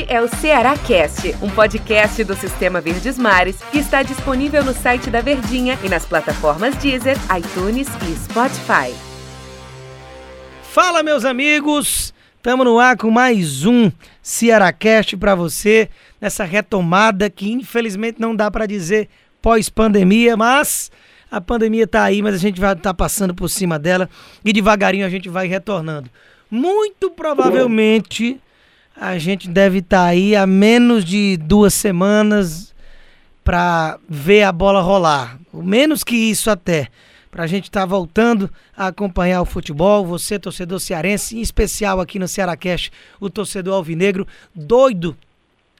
Este é o Ceará Cast, um podcast do Sistema Verdes Mares que está disponível no site da Verdinha e nas plataformas Deezer, iTunes e Spotify. Fala, meus amigos! Estamos no ar com mais um Cearacast para você, nessa retomada que infelizmente não dá para dizer pós-pandemia, mas a pandemia está aí, mas a gente vai estar tá passando por cima dela e devagarinho a gente vai retornando. Muito provavelmente a gente deve estar tá aí há menos de duas semanas para ver a bola rolar. Menos que isso até. Para a gente estar tá voltando a acompanhar o futebol. Você, torcedor cearense, em especial aqui no Cearacast, o torcedor alvinegro, doido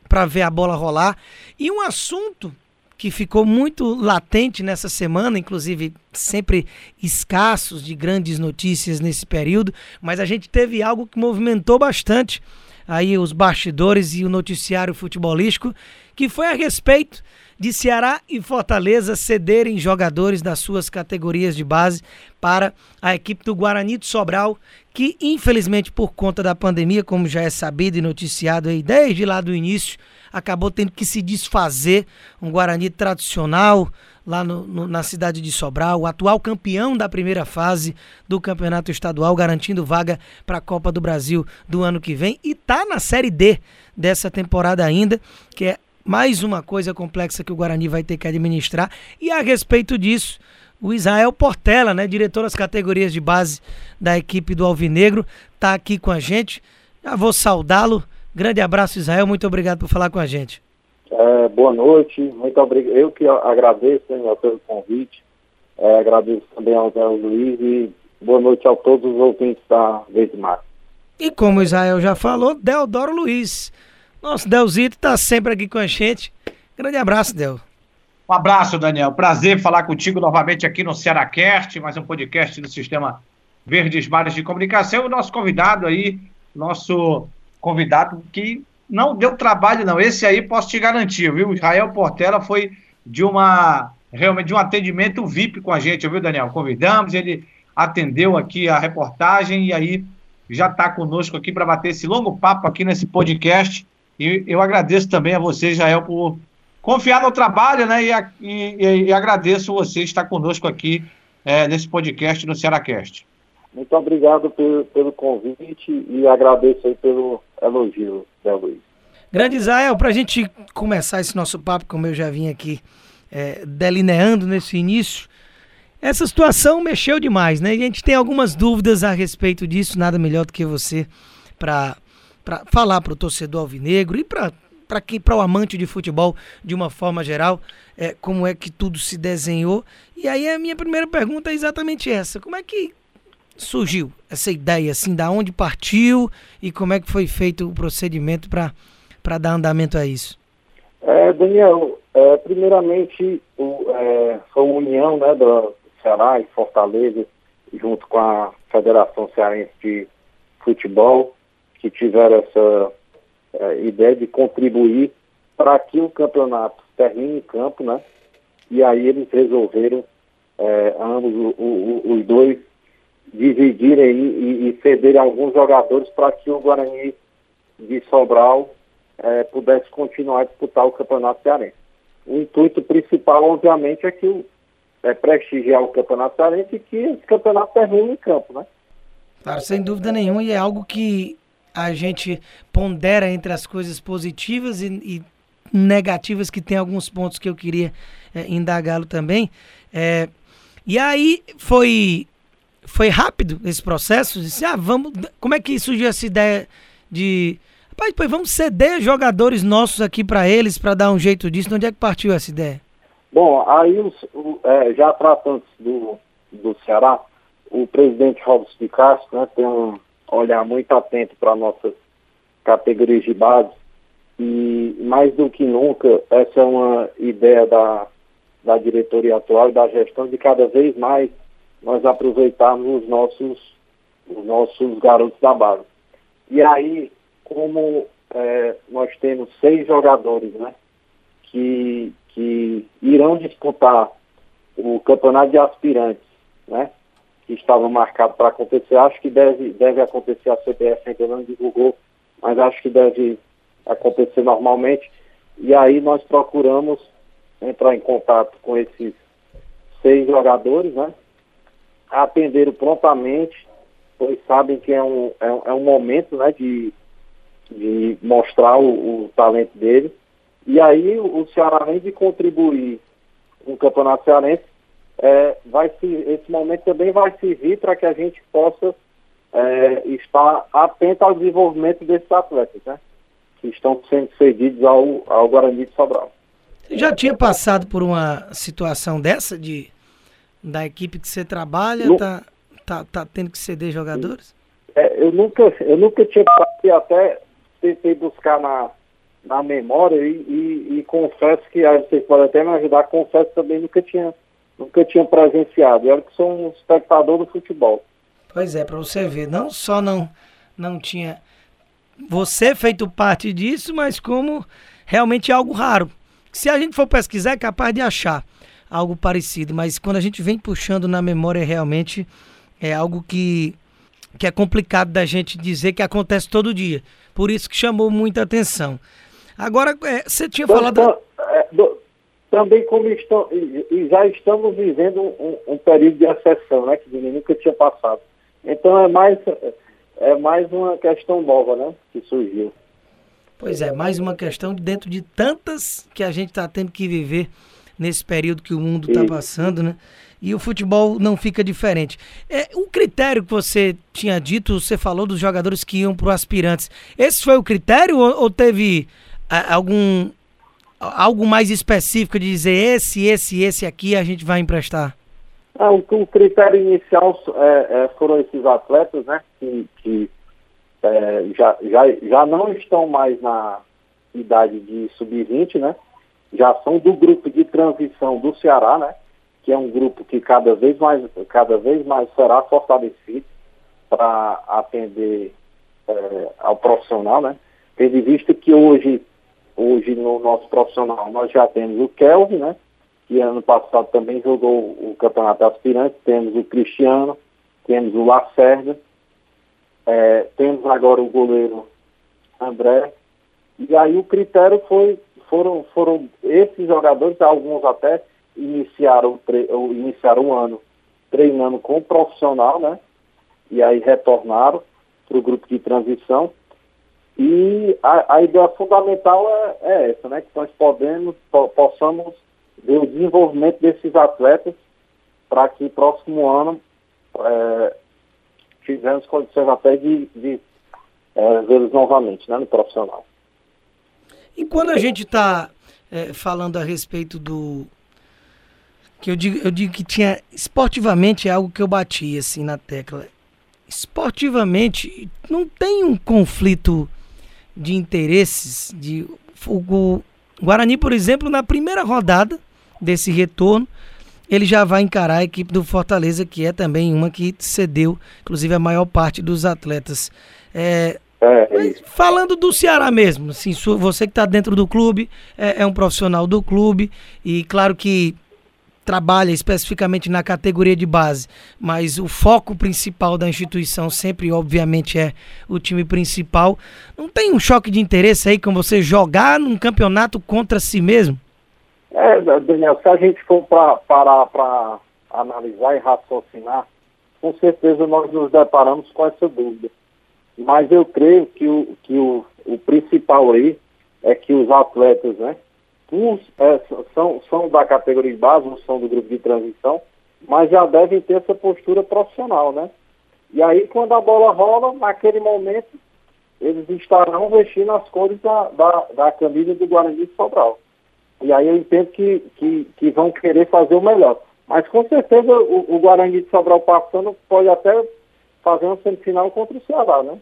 para ver a bola rolar. E um assunto que ficou muito latente nessa semana, inclusive sempre escassos de grandes notícias nesse período, mas a gente teve algo que movimentou bastante aí os bastidores e o noticiário futebolístico, que foi a respeito de Ceará e Fortaleza cederem jogadores das suas categorias de base para a equipe do Guarani de Sobral, que infelizmente por conta da pandemia, como já é sabido e noticiado aí desde lá do início, acabou tendo que se desfazer um Guarani tradicional, lá no, no, na cidade de Sobral, o atual campeão da primeira fase do campeonato estadual, garantindo vaga para a Copa do Brasil do ano que vem e tá na Série D dessa temporada ainda, que é mais uma coisa complexa que o Guarani vai ter que administrar. E a respeito disso, o Israel Portela, né, diretor das categorias de base da equipe do Alvinegro, tá aqui com a gente. Já vou saudá-lo. Grande abraço, Israel. Muito obrigado por falar com a gente. É, boa noite, muito obrigado. Eu que agradeço hein, pelo convite, é, agradeço também ao Zé Luiz e boa noite a todos os ouvintes da Vez Mar. E como Israel já falou, Deodoro Luiz. Nosso Delzito está sempre aqui com a gente. Grande abraço, Del. Um abraço, Daniel. Prazer falar contigo novamente aqui no Cearacast, mais um podcast do Sistema Verdes Mares de Comunicação. O nosso convidado aí, nosso convidado que não deu trabalho, não. Esse aí posso te garantir, viu? Israel Portela foi de uma realmente de um atendimento VIP com a gente, viu, Daniel? Convidamos, ele atendeu aqui a reportagem e aí já está conosco aqui para bater esse longo papo aqui nesse podcast. E eu agradeço também a você, Israel, por confiar no trabalho, né? E, e, e agradeço você estar conosco aqui é, nesse podcast no Cearacast. Muito obrigado pelo, pelo convite e agradeço aí pelo elogio, Zé Luiz. Grande Israel, para a gente começar esse nosso papo, como eu já vim aqui é, delineando nesse início, essa situação mexeu demais, né? A gente tem algumas dúvidas a respeito disso, nada melhor do que você para falar para o torcedor alvinegro e para para quem para o amante de futebol de uma forma geral é, como é que tudo se desenhou e aí a minha primeira pergunta é exatamente essa como é que surgiu essa ideia, assim, da onde partiu e como é que foi feito o procedimento para dar andamento a isso? É, Daniel, é, primeiramente o, é, foi uma união né, do Ceará e Fortaleza, junto com a Federação Cearense de Futebol, que tiveram essa é, ideia de contribuir para que o campeonato termine em campo, né? E aí eles resolveram, é, ambos, o, o, os dois, dividirem e, e cederem alguns jogadores para que o Guarani de Sobral é, pudesse continuar a disputar o Campeonato Cearense. O intuito principal, obviamente, é que o, é prestigiar o Campeonato Cearense e que esse campeonato termine em campo, né? Claro, sem dúvida nenhuma, e é algo que a gente pondera entre as coisas positivas e, e negativas, que tem alguns pontos que eu queria é, indagá-lo também. É, e aí foi foi rápido esse processo? Disse, ah, vamos. Como é que surgiu essa ideia de. Rapaz, pois vamos ceder jogadores nossos aqui para eles para dar um jeito disso. De onde é que partiu essa ideia? Bom, aí os, o, é, já tratando do, do Ceará, o presidente Robson de Castro né, tem um olhar muito atento para nossas categorias de base e mais do que nunca essa é uma ideia da, da diretoria atual e da gestão de cada vez mais nós aproveitarmos os nossos, os nossos garotos da base. E aí, como é, nós temos seis jogadores né, que, que irão disputar o campeonato de aspirantes, né, que estava marcado para acontecer, acho que deve, deve acontecer, a CBF ainda não divulgou, mas acho que deve acontecer normalmente. E aí nós procuramos entrar em contato com esses seis jogadores, né? Atenderam prontamente, pois sabem que é um, é, é um momento né, de, de mostrar o, o talento dele. E aí o Ceará, além de contribuir no Campeonato Cearense, é, vai se, esse momento também vai servir para que a gente possa é, estar atento ao desenvolvimento desses atletas, né? Que estão sendo cedidos ao, ao Guarani de Sobral. Já tinha passado por uma situação dessa de da equipe que você trabalha, no, tá, tá, tá tendo que ceder jogadores? É, eu nunca, eu nunca tinha até tentei buscar na, na memória e, e, e confesso que aí vocês podem até me ajudar, confesso também nunca tinha, nunca tinha presenciado. Eu que sou um espectador do futebol. Pois é, para você ver, não só não, não tinha você feito parte disso, mas como realmente é algo raro. Se a gente for pesquisar, é capaz de achar algo parecido, mas quando a gente vem puxando na memória, realmente é algo que, que é complicado da gente dizer que acontece todo dia. Por isso que chamou muita atenção. Agora, é, você tinha falado. É, do, também como estão, e, já estamos vivendo um, um, período de exceção, né? Que nunca tinha passado. Então é mais, é mais uma questão nova, né? Que surgiu. Pois é, mais uma questão dentro de tantas que a gente está tendo que viver nesse período que o mundo está passando, né? E o futebol não fica diferente. É, o critério que você tinha dito, você falou dos jogadores que iam para os aspirantes. Esse foi o critério ou, ou teve a, algum algo mais específico de dizer esse, esse, esse aqui a gente vai emprestar? Ah, o, o, critério inicial é, é, foram esses atletas, né? Que, que é, já, já, já não estão mais na idade de sub-20, né? Já são do grupo de transição do Ceará, né? Que é um grupo que cada vez mais, cada vez mais será fortalecido para atender é, ao profissional, né? Tendo em vista que hoje, hoje no nosso profissional nós já temos o Kelvin, né? Que ano passado também jogou o Campeonato Aspirante, temos o Cristiano, temos o Lacerda, é, temos agora o goleiro André, e aí o critério foi, foram, foram esses jogadores, alguns até iniciaram, iniciaram o ano treinando com o profissional, né? E aí retornaram para o grupo de transição. E a, a ideia fundamental é, é, essa, né? Que nós podemos, po, possamos ver o desenvolvimento desses atletas para que próximo ano é, tivemos condições até de, de é, vê-los novamente né, no profissional. E quando a gente está é, falando a respeito do. que eu digo, eu digo que tinha. esportivamente é algo que eu bati assim na tecla. Esportivamente não tem um conflito de interesses. De, o, Guarani, por exemplo, na primeira rodada desse retorno, ele já vai encarar a equipe do Fortaleza, que é também uma que cedeu, inclusive, a maior parte dos atletas. É, é, falando do Ceará mesmo, assim, você que está dentro do clube, é, é, um profissional do clube, e claro que trabalha especificamente na categoria de base, mas o foco principal da instituição sempre, obviamente, é o time principal. Não tem um choque de interesse aí com você jogar num campeonato contra si mesmo? É, Daniel, se a gente for pra, parar para analisar e raciocinar, com certeza nós nos deparamos com essa dúvida. Mas eu creio que o, que o, o principal aí é que os atletas, né, os, é, são, são da categoria de base, não são do grupo de transição, mas já devem ter essa postura profissional, né? E aí, quando a bola rola, naquele momento, eles estarão vestindo as cores da, da, da camisa do Guarani de Sobral. E aí eu entendo que, que, que vão querer fazer o melhor. Mas com certeza o, o Guarani de Sobral passando pode até fazer uma semifinal contra o Ceará, né?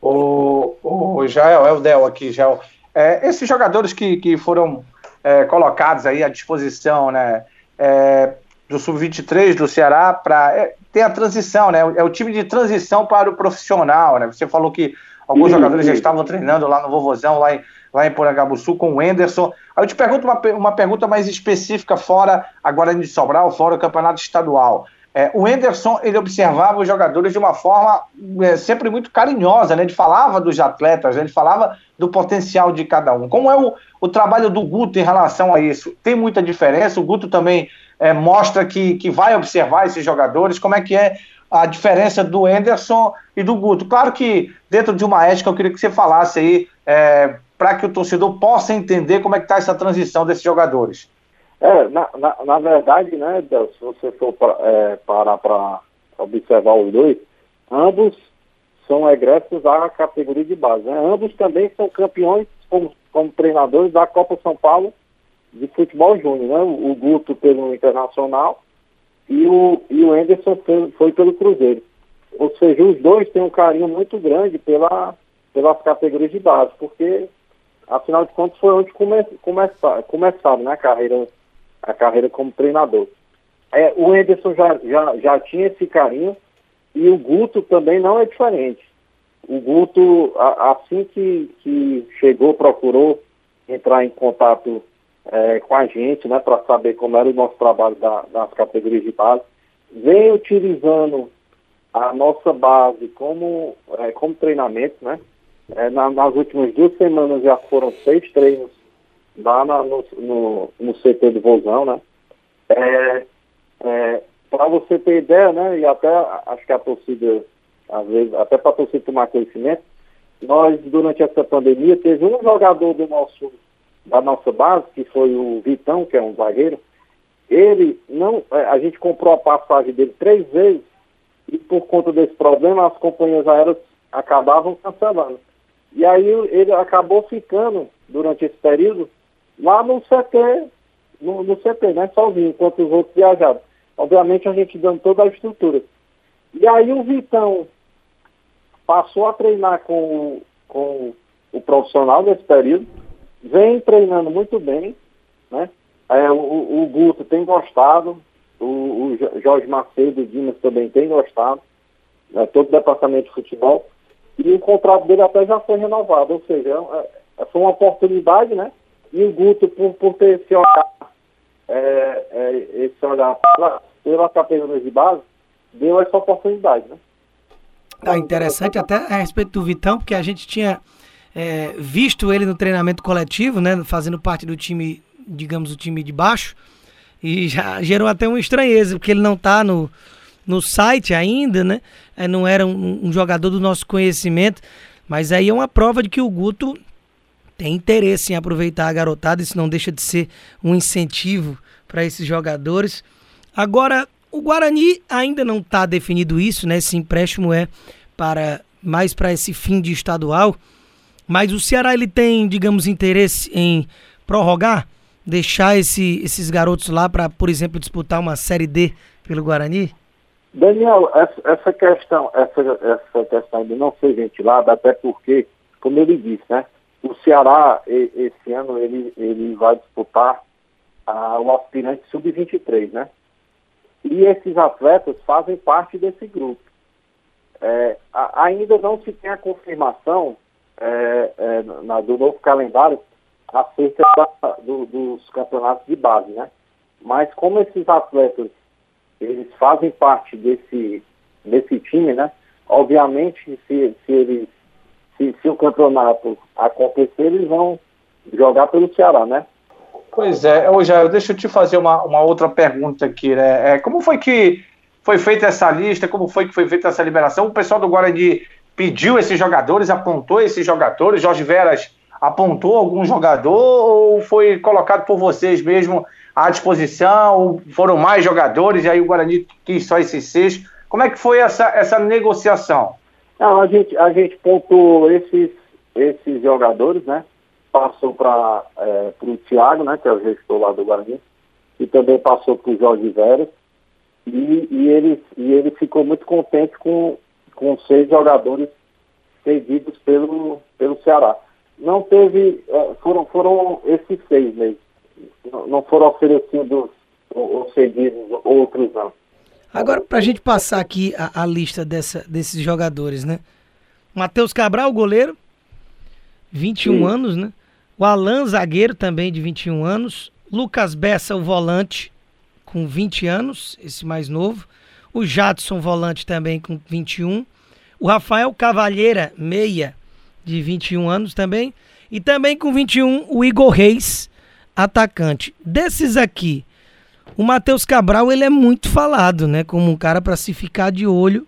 O, o Jael, é o Del aqui, Jael. É, esses jogadores que, que foram é, colocados aí à disposição, né? É, do Sub-23 do Ceará para é, ter a transição, né? É o time de transição para o profissional, né? Você falou que alguns jogadores já estavam treinando lá no Vovozão, lá em, lá em Porangabuçu, com o Enderson. Aí eu te pergunto uma, uma pergunta mais específica, fora agora de Sobral, fora o campeonato estadual. É, o Enderson, ele observava os jogadores de uma forma é, sempre muito carinhosa, né? Ele falava dos atletas, né? ele falava do potencial de cada um. Como é o, o trabalho do Guto em relação a isso? Tem muita diferença? O Guto também é, mostra que, que vai observar esses jogadores. Como é que é a diferença do Enderson e do Guto? Claro que dentro de uma ética eu queria que você falasse aí é, para que o torcedor possa entender como é que está essa transição desses jogadores. É, na, na, na verdade, né, se você for pra, é, parar para observar os dois, ambos são egressos da categoria de base. Né? Ambos também são campeões como, como treinadores da Copa São Paulo de futebol júnior, né? O, Guto pelo Internacional e o, e o Anderson foi, foi, pelo Cruzeiro. Ou seja, os dois têm um carinho muito grande pela, pelas categorias de base, porque, afinal de contas, foi onde come, começar, começaram né, a carreira a carreira como treinador. É, o Anderson já, já, já tinha esse carinho e o Guto também não é diferente. O Guto, a, assim que, que chegou, procurou entrar em contato é, com a gente, né, para saber como era o nosso trabalho da, das categorias de base, vem utilizando a nossa base como, é, como treinamento, né? É, na, nas últimas duas semanas já foram seis treinos lá no, no, no, CT do Vozão, né? É, é, para você ter ideia, né? E até acho que a torcida, às vezes, até para a torcida tomar conhecimento, nós, durante essa pandemia, teve um jogador do nosso, da nossa base, que foi o Vitão, que é um zagueiro, ele não. É, a gente comprou a passagem dele três vezes e por conta desse problema as companhias aéreas acabavam cancelando. E aí ele acabou ficando, durante esse período, lá no CT, no, no CT, né, sozinho, enquanto os outros viajaram. Obviamente a gente dando toda a estrutura. E aí o Vitão passou a treinar com, com o profissional nesse período, vem treinando muito bem, né? É, o, o Guto tem gostado, o, o Jorge Macedo Dimas também tem gostado, né? todo o departamento de futebol, e o contrato dele até já foi renovado, ou seja, é, é foi uma oportunidade, né? E o Guto, por, por ter esse olhar, é, é, esse olhar pela, pela de base, deu essa oportunidade, né? Tá interessante até a respeito do Vitão, porque a gente tinha é, visto ele no treinamento coletivo, né? Fazendo parte do time, digamos, o time de baixo. E já gerou até uma estranheza, porque ele não está no, no site ainda, né? É, não era um, um, jogador do nosso conhecimento. Mas aí é uma prova de que o Guto tem interesse em aproveitar a garotada, isso não deixa de ser um incentivo para esses jogadores. Agora, o Guarani ainda não está definido isso, né? Esse empréstimo é para mais para esse fim de estadual, mas o Ceará ele tem, digamos, interesse em prorrogar, deixar esse, esses garotos lá para, por exemplo, disputar uma série D pelo Guarani? Daniel, essa, questão, essa, essa questão de não ser ventilada, até porque, como ele disse, né? O Ceará, esse ano, ele, ele vai disputar ah, o aspirante sub-23, né? E esses atletas fazem parte desse grupo. É, ainda não se tem a confirmação é, é, na, do novo calendário acerca da, do, dos campeonatos de base, né? Mas como esses atletas eles fazem parte desse, desse time, né? Obviamente, se, se eles se, se o campeonato acontecer, eles vão jogar pelo Ceará, né? Pois é, já deixa eu te fazer uma, uma outra pergunta aqui, né? É, como foi que foi feita essa lista? Como foi que foi feita essa liberação? O pessoal do Guarani pediu esses jogadores, apontou esses jogadores? Jorge Veras apontou algum jogador ou foi colocado por vocês mesmo à disposição? foram mais jogadores e aí o Guarani quis só esses seis? Como é que foi essa, essa negociação? Não, a gente, a gente pontuou esses, esses jogadores, né? Passou para é, o Thiago, né? Que é o gestor lá do Guarani. E também passou para o Jorge Veras. E, e, ele, e ele ficou muito contente com, com seis jogadores cedidos pelo, pelo Ceará. Não teve, é, foram, foram esses seis mesmo. Não, foram oferecidos ou cedidos outros não. Agora, para a gente passar aqui a, a lista dessa, desses jogadores, né? Matheus Cabral, goleiro, 21 Sim. anos, né? O Alan, zagueiro, também de 21 anos. Lucas Bessa, o volante, com 20 anos, esse mais novo. O Jadson, volante também com 21. O Rafael Cavalheira, meia, de 21 anos também. E também com 21, o Igor Reis, atacante. Desses aqui, o Matheus Cabral, ele é muito falado, né? Como um cara para se ficar de olho.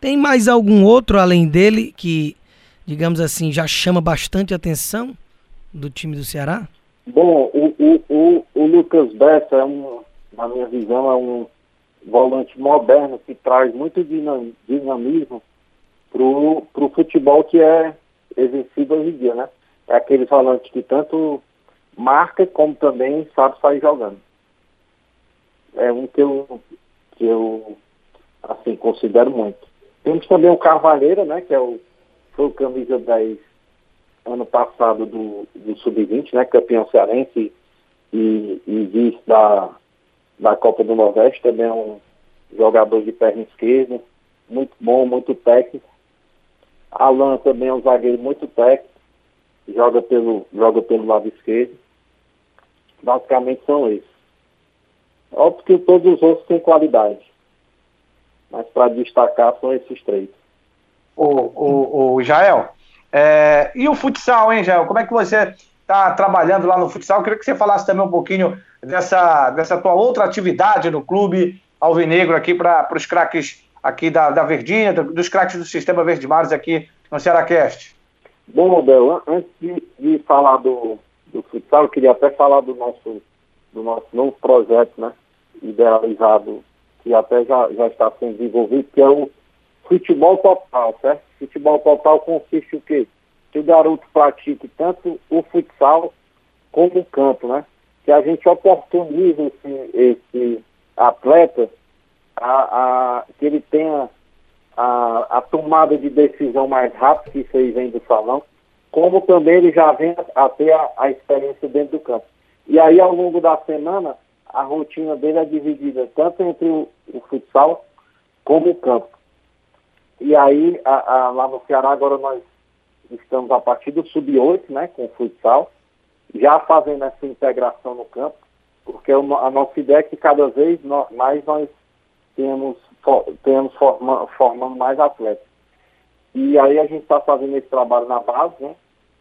Tem mais algum outro além dele que, digamos assim, já chama bastante atenção do time do Ceará? Bom, o, o, o, o Lucas Bessa é um, na minha visão, é um volante moderno que traz muito dinamismo para o futebol que é exercido hoje em dia, né? É aquele volante que tanto marca como também sabe sair jogando. É um que eu, que eu assim, considero muito. Temos também o Carvalheira, né? Que é o, foi o camisa 10 ano passado do, do Sub-20, né? Campeão cearense e, e vice da, da Copa do Nordeste, também é um jogador de perna esquerda, muito bom, muito técnico. Alan também é um zagueiro muito técnico, joga pelo, joga pelo lado esquerdo. Basicamente são esses. Óbvio que todos os outros têm qualidade. Mas para destacar são esses três. O, o, o Jael, é, e o futsal, hein, Jael? Como é que você está trabalhando lá no futsal? Eu queria que você falasse também um pouquinho dessa, dessa tua outra atividade no clube alvinegro aqui para os craques aqui da, da Verdinha, dos craques do Sistema Verde Mares aqui no Cearacast. Bom, Bel, antes de, de falar do, do futsal, eu queria até falar do nosso, do nosso novo projeto, né? Idealizado, que até já, já está sendo desenvolvido, que é o futebol total, certo? Futebol total consiste o quê? Que o garoto pratique tanto o futsal como o campo, né? Que a gente oportuniza esse, esse atleta a, a, que ele tenha a, a tomada de decisão mais rápida, que isso aí vem do salão, como também ele já vem a, ter a, a experiência dentro do campo. E aí, ao longo da semana, a rotina dele é dividida tanto entre o, o futsal como o campo. E aí, a, a, lá no Ceará, agora nós estamos a partir do sub-8, né, com o futsal, já fazendo essa integração no campo, porque a nossa ideia é que cada vez mais nós temos, temos forma, formando mais atletas. E aí a gente está fazendo esse trabalho na base, né?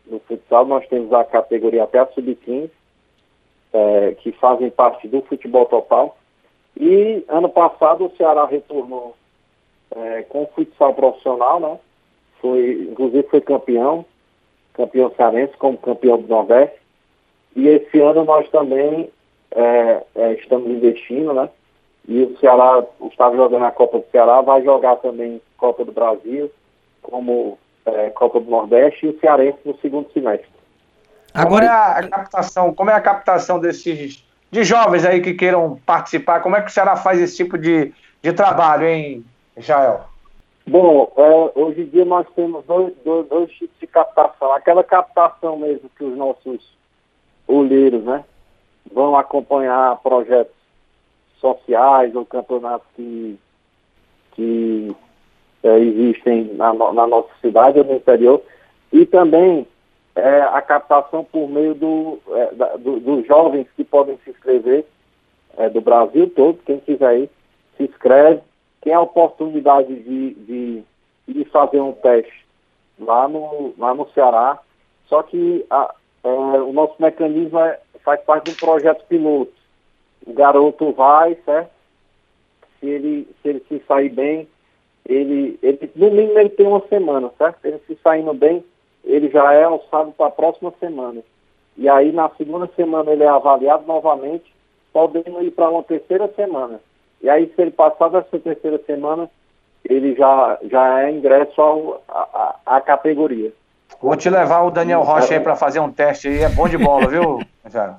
No futsal nós temos a categoria até a sub-15, é, que fazem parte do futebol total. E ano passado o Ceará retornou é, com o futsal profissional, né? Foi, inclusive foi campeão, campeão cearense como campeão do Nordeste. E esse ano nós também é, é, estamos investindo, né? E o Ceará estava jogando a Copa do Ceará, vai jogar também Copa do Brasil, como é, Copa do Nordeste e o Cearense no segundo semestre. Agora como é a captação, como é a captação desses de jovens aí que queiram participar? Como é que o Ceará faz esse tipo de, de trabalho, hein, Jael? Bom, é, hoje em dia nós temos dois, dois, dois, tipos de captação. Aquela captação mesmo que os nossos olheiros, né, vão acompanhar projetos sociais ou campeonatos que, que é, existem na, na, nossa cidade ou no interior. E também é, a captação por meio do, é, do, dos jovens que podem se inscrever é, do Brasil todo, quem quiser ir, se inscreve tem a oportunidade de, de, de fazer um teste lá no, lá no Ceará, só que a, é, o nosso mecanismo é, faz parte de um projeto piloto. O garoto vai, certo? Se ele se, ele se sair bem, ele, ele, no mínimo ele tem uma semana, certo? Ele se saindo bem, ele já é alçado para a próxima semana. E aí na segunda semana ele é avaliado novamente, podendo ir para uma terceira semana. E aí, se ele passar dessa terceira semana, ele já, já é ingresso ao, a, a, a categoria. Vou te levar o Daniel Rocha aí para fazer um teste aí, é bom de bola, viu, Israel?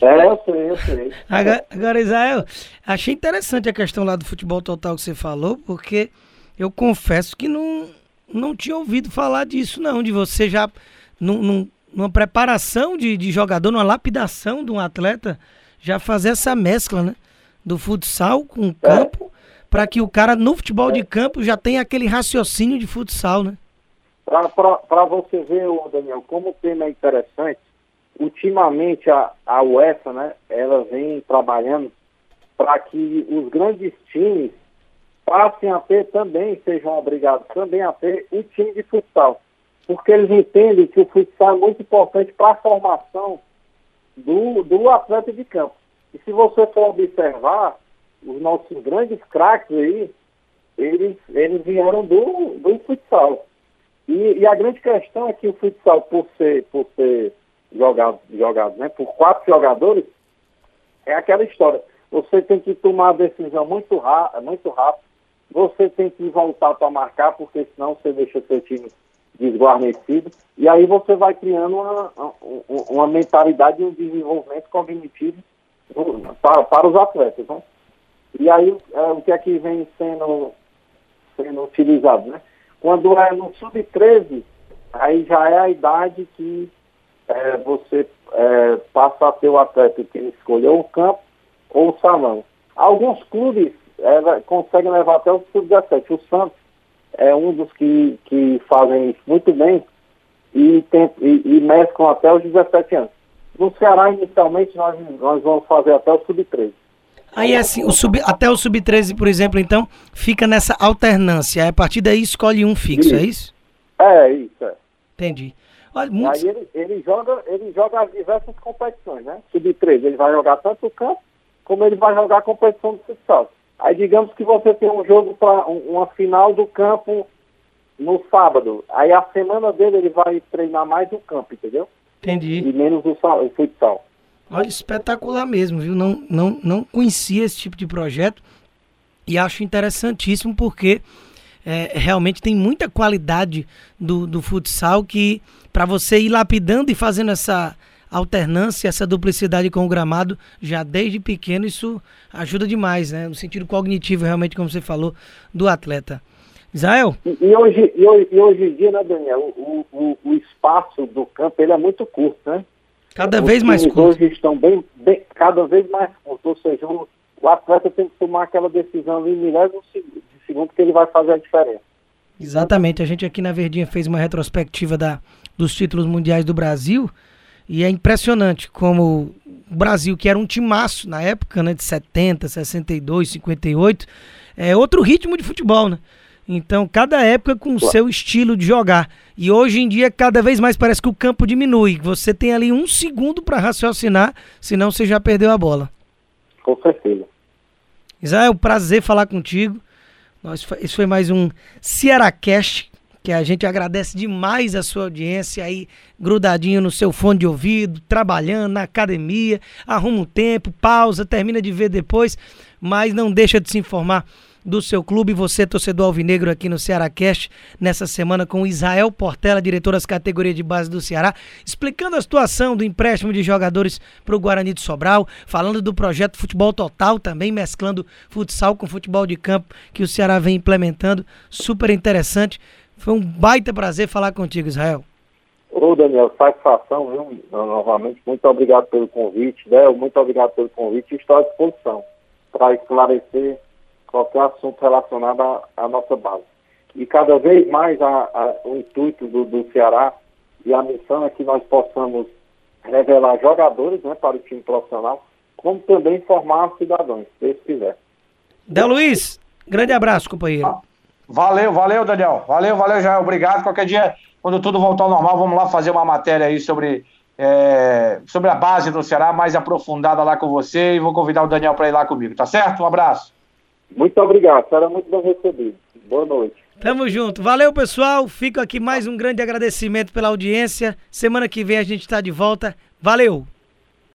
É, eu sei, eu sei. Agora, agora, Israel, achei interessante a questão lá do futebol total que você falou, porque eu confesso que não, não tinha ouvido falar disso, não, de você já, num, num, numa preparação de, de jogador, numa lapidação de um atleta, já fazer essa mescla, né? do futsal com o campo, é. para que o cara no futebol de campo já tenha aquele raciocínio de futsal, né? Para você ver, Daniel, como o tema é interessante, ultimamente a, a UEFA, né, ela vem trabalhando para que os grandes times passem a ter também, sejam obrigados também a ter um time de futsal. Porque eles entendem que o futsal é muito importante para a formação do, do atleta de campo. E se você for observar, os nossos grandes craques aí, eles, eles vieram do, do futsal. E, e, a grande questão é que o futsal, por ser, por ser jogado, jogado né, por quatro jogadores, é aquela história. Você tem que tomar a decisão muito, muito rápido. Você tem que voltar para marcar, porque senão você deixa seu time desguarnecido. E aí você vai criando uma, uma, mentalidade e um desenvolvimento cognitivo para, para os atletas. Né? E aí é, o que é que vem sendo, sendo utilizado? Né? Quando é no sub-13, aí já é a idade que é, você é, passa a ter o atleta que escolheu o campo ou o salão. Alguns clubes é, conseguem levar até o sub-17. O Santos é um dos que, que fazem isso muito bem e, tem, e, e mesclam até os 17 anos. No Ceará, inicialmente, nós, nós vamos fazer até o sub-13. Aí assim, o sub, até o sub-13, por exemplo, então, fica nessa alternância. A partir daí escolhe um fixo, é isso. é isso? É, isso, é. Entendi. Olha, Aí ele, ele, joga, ele joga as diversas competições, né? Sub-13, ele vai jogar tanto o campo, como ele vai jogar a competição do futsal. Aí digamos que você tem um jogo para uma final do campo no sábado. Aí a semana dele ele vai treinar mais o campo, entendeu? Entendi. E menos o, o futsal. Olha, espetacular mesmo, viu? Não, não, não conhecia esse tipo de projeto e acho interessantíssimo porque é, realmente tem muita qualidade do, do futsal que para você ir lapidando e fazendo essa alternância, essa duplicidade com o gramado, já desde pequeno, isso ajuda demais, né? No sentido cognitivo, realmente, como você falou, do atleta. Israel? E, e hoje, e, hoje, e hoje em dia, né, Daniel, o, o, o, espaço do campo ele é muito curto, né? Cada Os vez mais curto. hoje estão bem, bem, cada vez mais curto, ou seja, o, o atleta tem que tomar aquela decisão ali em milésimo de segundo que ele vai fazer a diferença. Exatamente, a gente aqui na Verdinha fez uma retrospectiva da, dos títulos mundiais do Brasil e é impressionante como o Brasil, que era um timaço na época, né, de 70, 62, 58, é outro ritmo de futebol, né? Então, cada época com o seu estilo de jogar. E hoje em dia, cada vez mais parece que o campo diminui. Você tem ali um segundo para raciocinar, senão você já perdeu a bola. Com certeza. Israel, prazer falar contigo. Nós, esse foi mais um Cearacast que a gente agradece demais a sua audiência aí, grudadinho no seu fone de ouvido, trabalhando na academia, arruma um tempo, pausa, termina de ver depois, mas não deixa de se informar do seu clube, você torcedor alvinegro aqui no Ceará Cast, nessa semana com Israel Portela, diretor das categorias de base do Ceará, explicando a situação do empréstimo de jogadores para o Guarani de Sobral, falando do projeto Futebol Total, também mesclando futsal com futebol de campo que o Ceará vem implementando, super interessante. Foi um baita prazer falar contigo, Israel. Ô, Daniel, satisfação, viu? Novamente, muito obrigado pelo convite, né? Muito obrigado pelo convite e estou à disposição para esclarecer qualquer assunto relacionado à, à, nossa base. E cada vez mais a, a, o intuito do, do Ceará e a missão é que nós possamos revelar jogadores né, para o time profissional, como também formar cidadãos, se Deus quiser. Del Luiz, grande abraço, companheiro. Ah. Valeu, valeu, Daniel. Valeu, valeu, Jair. Obrigado. Qualquer dia, quando tudo voltar ao normal, vamos lá fazer uma matéria aí sobre, é, sobre a base do Ceará, mais aprofundada lá com você. E vou convidar o Daniel para ir lá comigo, tá certo? Um abraço. Muito obrigado. Será muito bem recebido. Boa noite. Tamo junto. Valeu, pessoal. Fico aqui mais um grande agradecimento pela audiência. Semana que vem a gente está de volta. Valeu!